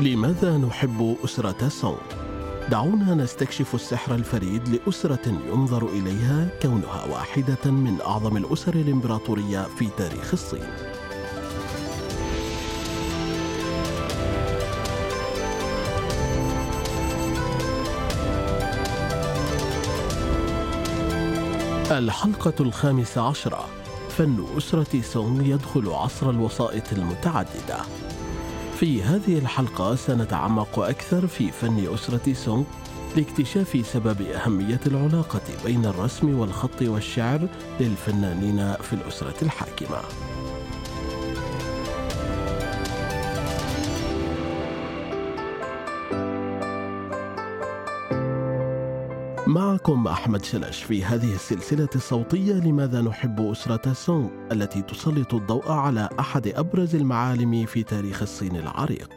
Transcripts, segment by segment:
لماذا نحب أسرة سونغ؟ دعونا نستكشف السحر الفريد لأسرة ينظر إليها كونها واحدة من أعظم الأسر الإمبراطورية في تاريخ الصين. الحلقة الخامسة عشرة فن أسرة سونغ يدخل عصر الوسائط المتعددة في هذه الحلقة سنتعمق أكثر في فن أسرة سونغ لاكتشاف سبب أهمية العلاقة بين الرسم والخط والشعر للفنانين في الأسرة الحاكمة. معكم أحمد شلش في هذه السلسلة الصوتية لماذا نحب أسرة سونغ التي تسلط الضوء على أحد أبرز المعالم في تاريخ الصين العريق.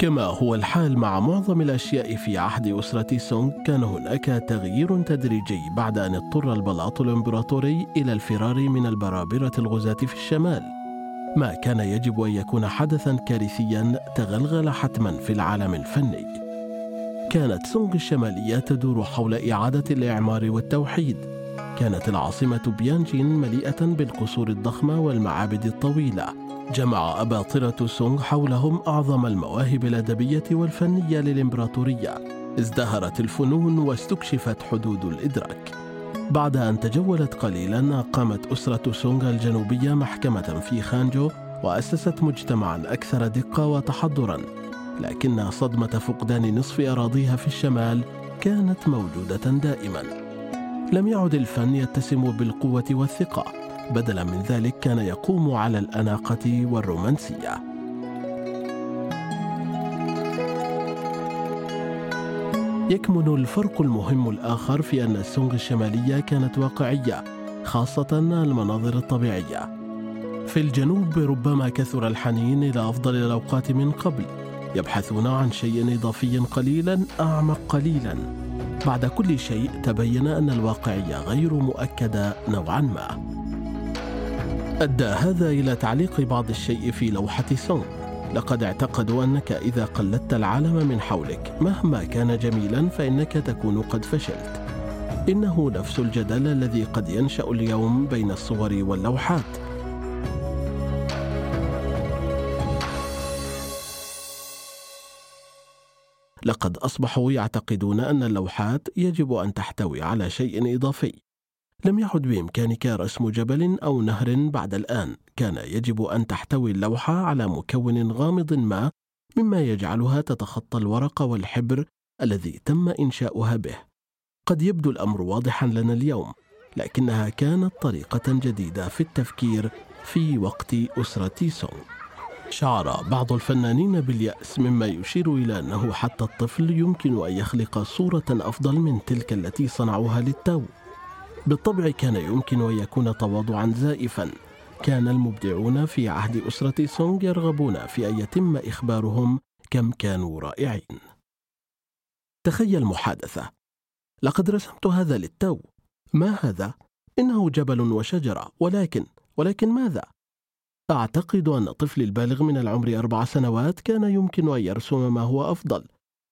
كما هو الحال مع معظم الأشياء في عهد أسرة سونغ كان هناك تغيير تدريجي بعد أن اضطر البلاط الإمبراطوري إلى الفرار من البرابرة الغزاة في الشمال ما كان يجب أن يكون حدثا كارثيا تغلغل حتما في العالم الفني. كانت سونغ الشمالية تدور حول إعادة الإعمار والتوحيد. كانت العاصمة بيانجين مليئة بالقصور الضخمة والمعابد الطويلة. جمع أباطرة سونغ حولهم أعظم المواهب الأدبية والفنية للإمبراطورية. ازدهرت الفنون واستكشفت حدود الإدراك. بعد أن تجولت قليلا قامت أسرة سونغ الجنوبية محكمة في خانجو وأسست مجتمعا أكثر دقة وتحضرا. لكن صدمة فقدان نصف أراضيها في الشمال كانت موجودة دائما. لم يعد الفن يتسم بالقوة والثقة بدلا من ذلك كان يقوم على الأناقة والرومانسية. يكمن الفرق المهم الآخر في أن السونغ الشمالية كانت واقعية خاصة المناظر الطبيعية. في الجنوب ربما كثر الحنين إلى أفضل الأوقات من قبل يبحثون عن شيء إضافي قليلا أعمق قليلا. بعد كل شيء تبين أن الواقعية غير مؤكدة نوعا ما. أدى هذا إلى تعليق بعض الشيء في لوحة سونغ. لقد اعتقدوا أنك إذا قلدت العالم من حولك مهما كان جميلا فإنك تكون قد فشلت. إنه نفس الجدل الذي قد ينشأ اليوم بين الصور واللوحات. لقد أصبحوا يعتقدون أن اللوحات يجب أن تحتوي على شيء إضافي. لم يعد بإمكانك رسم جبل أو نهر بعد الآن. كان يجب أن تحتوي اللوحه على مكون غامض ما مما يجعلها تتخطى الورق والحبر الذي تم إنشاؤها به. قد يبدو الأمر واضحا لنا اليوم لكنها كانت طريقة جديدة في التفكير في وقت أسرة سونغ. شعر بعض الفنانين باليأس مما يشير إلى أنه حتى الطفل يمكن أن يخلق صورة أفضل من تلك التي صنعوها للتو. بالطبع كان يمكن أن يكون تواضعا زائفا. كان المبدعون في عهد أسرة سونغ يرغبون في أن يتم إخبارهم كم كانوا رائعين. تخيل محادثة. لقد رسمت هذا للتو. ما هذا؟ إنه جبل وشجرة. ولكن ولكن ماذا؟ أعتقد أن طفلي البالغ من العمر أربع سنوات كان يمكن أن يرسم ما هو أفضل.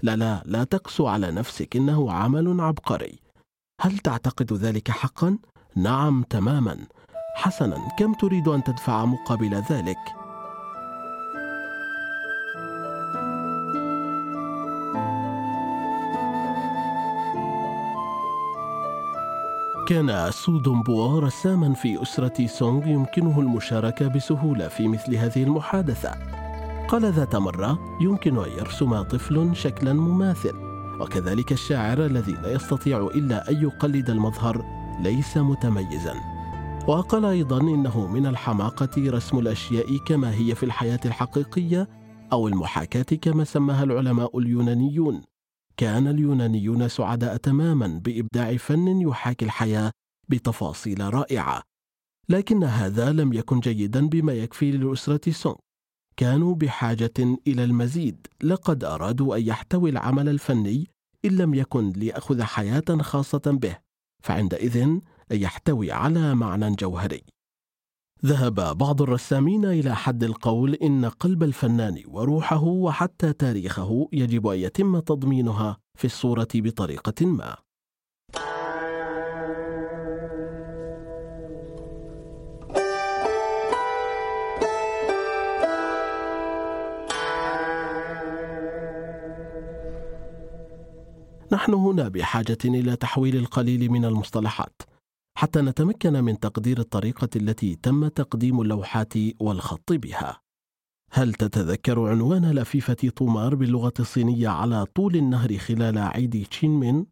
لا لا لا تقسو على نفسك إنه عمل عبقري. هل تعتقد ذلك حقا؟ نعم تماما. حسنا كم تريد أن تدفع مقابل ذلك؟ كان سو دومبوا رساما في أسرة سونغ يمكنه المشاركة بسهولة في مثل هذه المحادثة. قال ذات مرة يمكن أن يرسم طفل شكلا مماثل. وكذلك الشاعر الذي لا يستطيع إلا أن يقلد المظهر ليس متميزا. وقال أيضا إنه من الحماقة رسم الأشياء كما هي في الحياة الحقيقية أو المحاكاة كما سماها العلماء اليونانيون. كان اليونانيون سعداء تماما بإبداع فن يحاكي الحياة بتفاصيل رائعة. لكن هذا لم يكن جيدا بما يكفي للأسرة سونغ. كانوا بحاجة إلى المزيد لقد أرادوا أن يحتوي العمل الفني إن لم يكن ليأخذ حياة خاصة به فعندئذ يحتوي على معنى جوهري. ذهب بعض الرسامين إلى حد القول إن قلب الفنان وروحه وحتى تاريخه يجب أن يتم تضمينها في الصورة بطريقة ما. نحن هنا بحاجة إلى تحويل القليل من المصطلحات حتى نتمكن من تقدير الطريقة التي تم تقديم اللوحات والخط بها. هل تتذكر عنوان لفيفة طومار باللغة الصينية على طول النهر خلال عيد تشينمين؟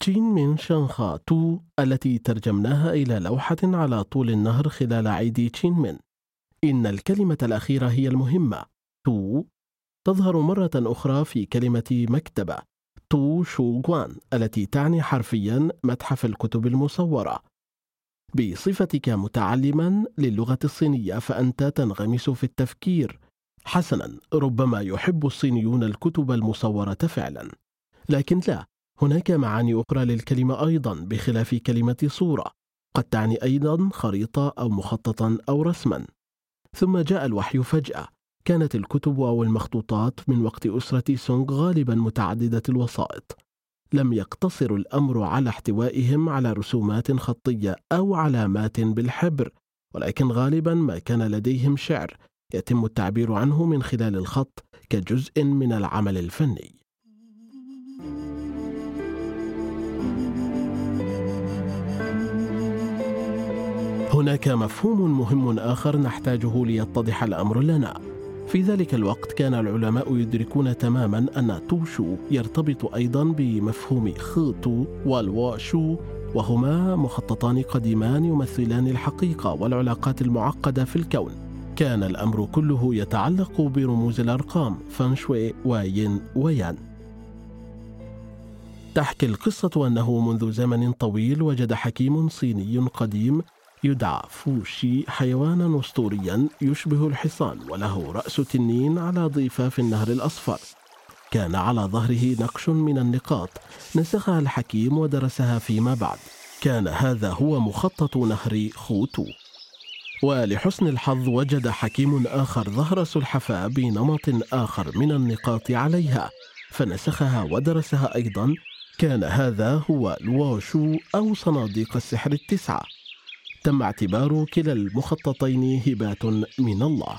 تشينمين شانخا تو التي ترجمناها إلى لوحة على طول النهر خلال عيد تشينمين. إن الكلمة الأخيرة هي المهمة. 图 تظهر مرة أخرى في كلمة مكتبة 图书馆 التي تعني حرفيا متحف الكتب المصورة. بصفتك متعلما للغة الصينية فأنت تنغمس في التفكير. حسنا ربما يحب الصينيون الكتب المصورة فعلا. لكن لا هناك معاني أخرى للكلمة أيضا بخلاف كلمة صورة. قد تعني أيضا خريطة أو مخططا أو رسما. ثم جاء الوحي فجأة. كانت الكتب أو المخطوطات من وقت أسرة سونغ غالبا متعددة الوسائط. لم يقتصر الأمر على احتوائهم على رسومات خطية أو علامات بالحبر ولكن غالبا ما كان لديهم شعر يتم التعبير عنه من خلال الخط كجزء من العمل الفني. هناك مفهوم مهم آخر نحتاجه ليتضح الأمر لنا. في ذلك الوقت كان العلماء يدركون تماما أن توشو يرتبط أيضا بمفهوم خيتو والواشو وهما مخططان قديمان يمثلان الحقيقة والعلاقات المعقدة في الكون. كان الأمر كله يتعلق برموز الأرقام فانشوي وين ويان. تحكي القصة أنه منذ زمن طويل وجد حكيم صيني قديم يدعى فوشي حيوانا أسطوريا يشبه الحصان وله رأس تنين على ضفاف النهر الأصفر. كان على ظهره نقش من النقاط نسخها الحكيم ودرسها فيما بعد. كان هذا هو مخطط نهر خوتو. ولحسن الحظ وجد حكيم آخر ظهر سلحفاة بنمط آخر من النقاط عليها فنسخها ودرسها أيضا. كان هذا هو الواشو أو صناديق السحر التسعة. تم اعتبار كلا المخططين هبات من الله.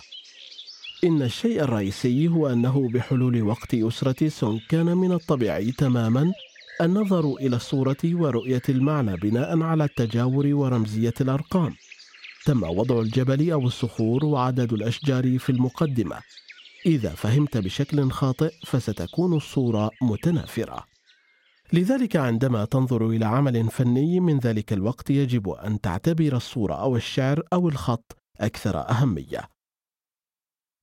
إن الشيء الرئيسي هو أنه بحلول وقت أسرة سونغ كان من الطبيعي تماما النظر إلى الصورة ورؤية المعنى بناء على التجاور ورمزية الأرقام. تم وضع الجبل أو الصخور وعدد الأشجار في المقدمة. إذا فهمت بشكل خاطئ فستكون الصورة متنافرة. لذلك عندما تنظر إلى عمل فني من ذلك الوقت يجب أن تعتبر الصورة أو الشعر أو الخط أكثر أهمية.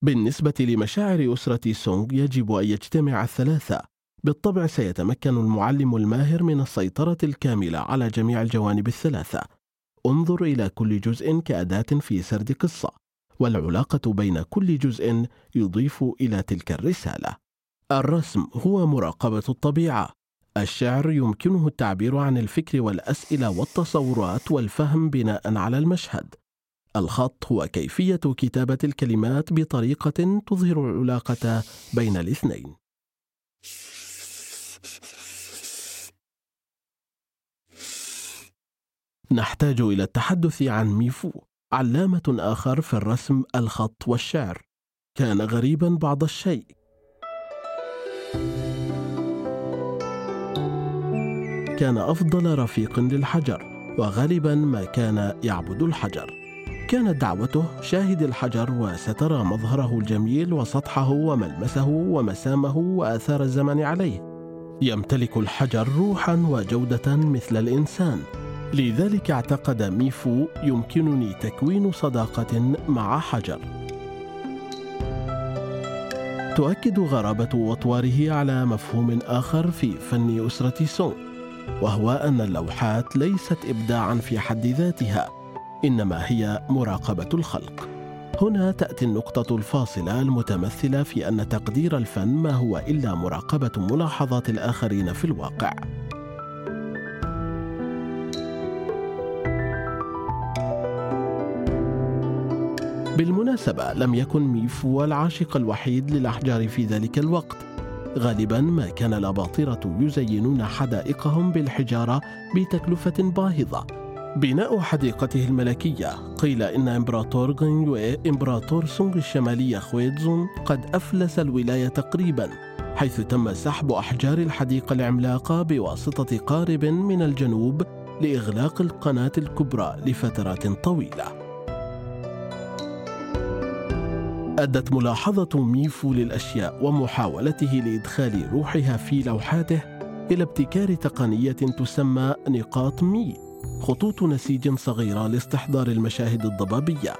بالنسبة لمشاعر أسرة سونغ يجب أن يجتمع الثلاثة. بالطبع سيتمكن المعلم الماهر من السيطرة الكاملة على جميع الجوانب الثلاثة. انظر إلى كل جزء كأداة في سرد قصة والعلاقة بين كل جزء يضيف إلى تلك الرسالة. الرسم هو مراقبة الطبيعة. الشعر يمكنه التعبير عن الفكر والأسئلة والتصورات والفهم بناء على المشهد. الخط هو كيفية كتابة الكلمات بطريقة تظهر العلاقة بين الاثنين. نحتاج إلى التحدث عن ميفو علامة آخر في الرسم الخط والشعر. كان غريبا بعض الشيء. كان أفضل رفيق للحجر وغالبا ما كان يعبد الحجر. كانت دعوته شاهد الحجر وسترى مظهره الجميل وسطحه وملمسه ومسامه وآثار الزمن عليه. يمتلك الحجر روحا وجودة مثل الإنسان. لذلك اعتقد ميفو يمكنني تكوين صداقة مع حجر. تؤكد غرابة أطواره على مفهوم آخر في فن أسرة سونغ. وهو أن اللوحات ليست ابداعا في حد ذاتها إنما هي مراقبة الخلق. هنا تأتي النقطة الفاصلة المتمثلة في أن تقدير الفن ما هو إلا مراقبة ملاحظات الآخرين في الواقع. بالمناسبة لم يكن ميفو العاشق الوحيد للأحجار في ذلك الوقت غالبا ما كان الأباطرة يزينون حدائقهم بالحجارة بتكلفة باهظة. بناء حديقته الملكية قيل إن إمبراطور غينيوي إمبراطور سونغ الشمالي خويتزون قد أفلس الولاية تقريبا حيث تم سحب أحجار الحديقة العملاقة بواسطة قارب من الجنوب لإغلاق القناة الكبرى لفترات طويلة. أدت ملاحظة ميفو للأشياء ومحاولته لإدخال روحها في لوحاته إلى ابتكار تقنية تسمى نقاط مي خطوط نسيج صغيرة لاستحضار المشاهد الضبابية.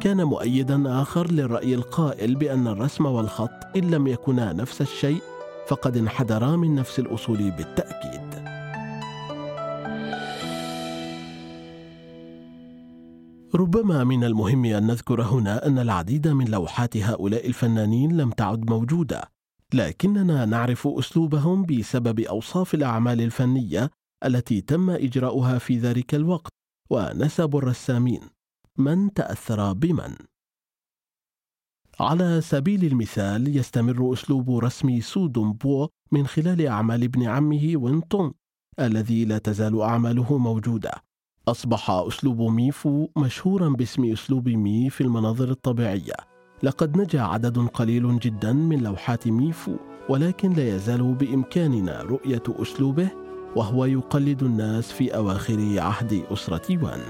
كان مؤيدا آخر للرأي القائل بأن الرسم والخط إن لم يكونا نفس الشيء فقد انحدرا من نفس الأصول بالتأكيد. ربما من المهم أن نذكر هنا أن العديد من لوحات هؤلاء الفنانين لم تعد موجودة لكننا نعرف أسلوبهم بسبب أوصاف الأعمال الفنية التي تم إجراؤها في ذلك الوقت ونسب الرسامين. من تأثر بمن؟ على سبيل المثال يستمر أسلوب رسم سو بو من خلال أعمال ابن عمه وينتون الذي لا تزال أعماله موجودة. أصبح أسلوب ميفو مشهورا باسم أسلوب مي في المناظر الطبيعية. لقد نجا عدد قليل جدا من لوحات ميفو ولكن لا يزال بإمكاننا رؤية أسلوبه وهو يقلد الناس في أواخر عهد أسرة وان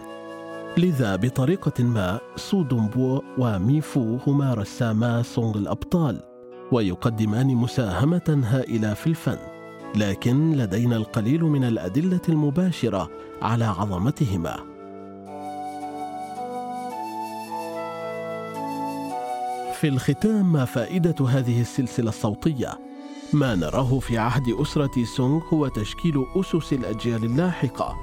لذا بطريقة ما سو دومبو وميفو هما رساما سونغ الأبطال ويقدمان مساهمة هائلة في الفن. لكن لدينا القليل من الأدلة المباشرة على عظمتهما. في الختام ما فائدة هذه السلسلة الصوتية؟ ما نراه في عهد أسرة سونغ هو تشكيل أسس الأجيال اللاحقة.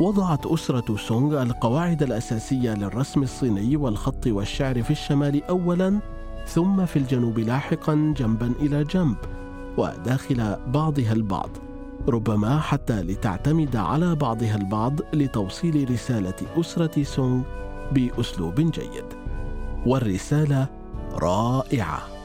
وضعت أسرة سونغ القواعد الأساسية للرسم الصيني والخط والشعر في الشمال اولا ثم في الجنوب لاحقا جنبا إلى جنب. وداخل بعضها البعض ربما حتى لتعتمد على بعضها البعض لتوصيل رسالة أسرة سونغ بأسلوب جيد. والرسالة رائعة.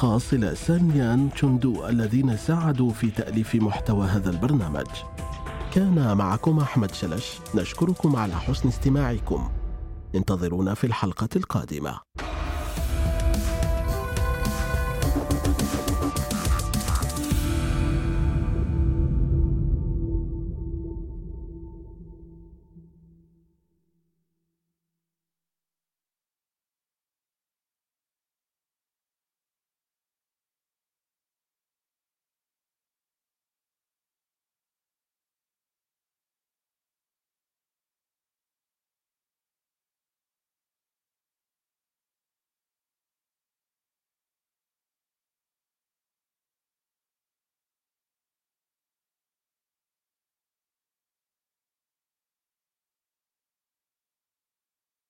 شكر خاص إلى سانيان تشوندو الذين ساعدوا في تأليف محتوى هذا البرنامج. كان معكم أحمد شلش. نشكركم على حسن استماعكم. انتظرونا في الحلقة القادمة.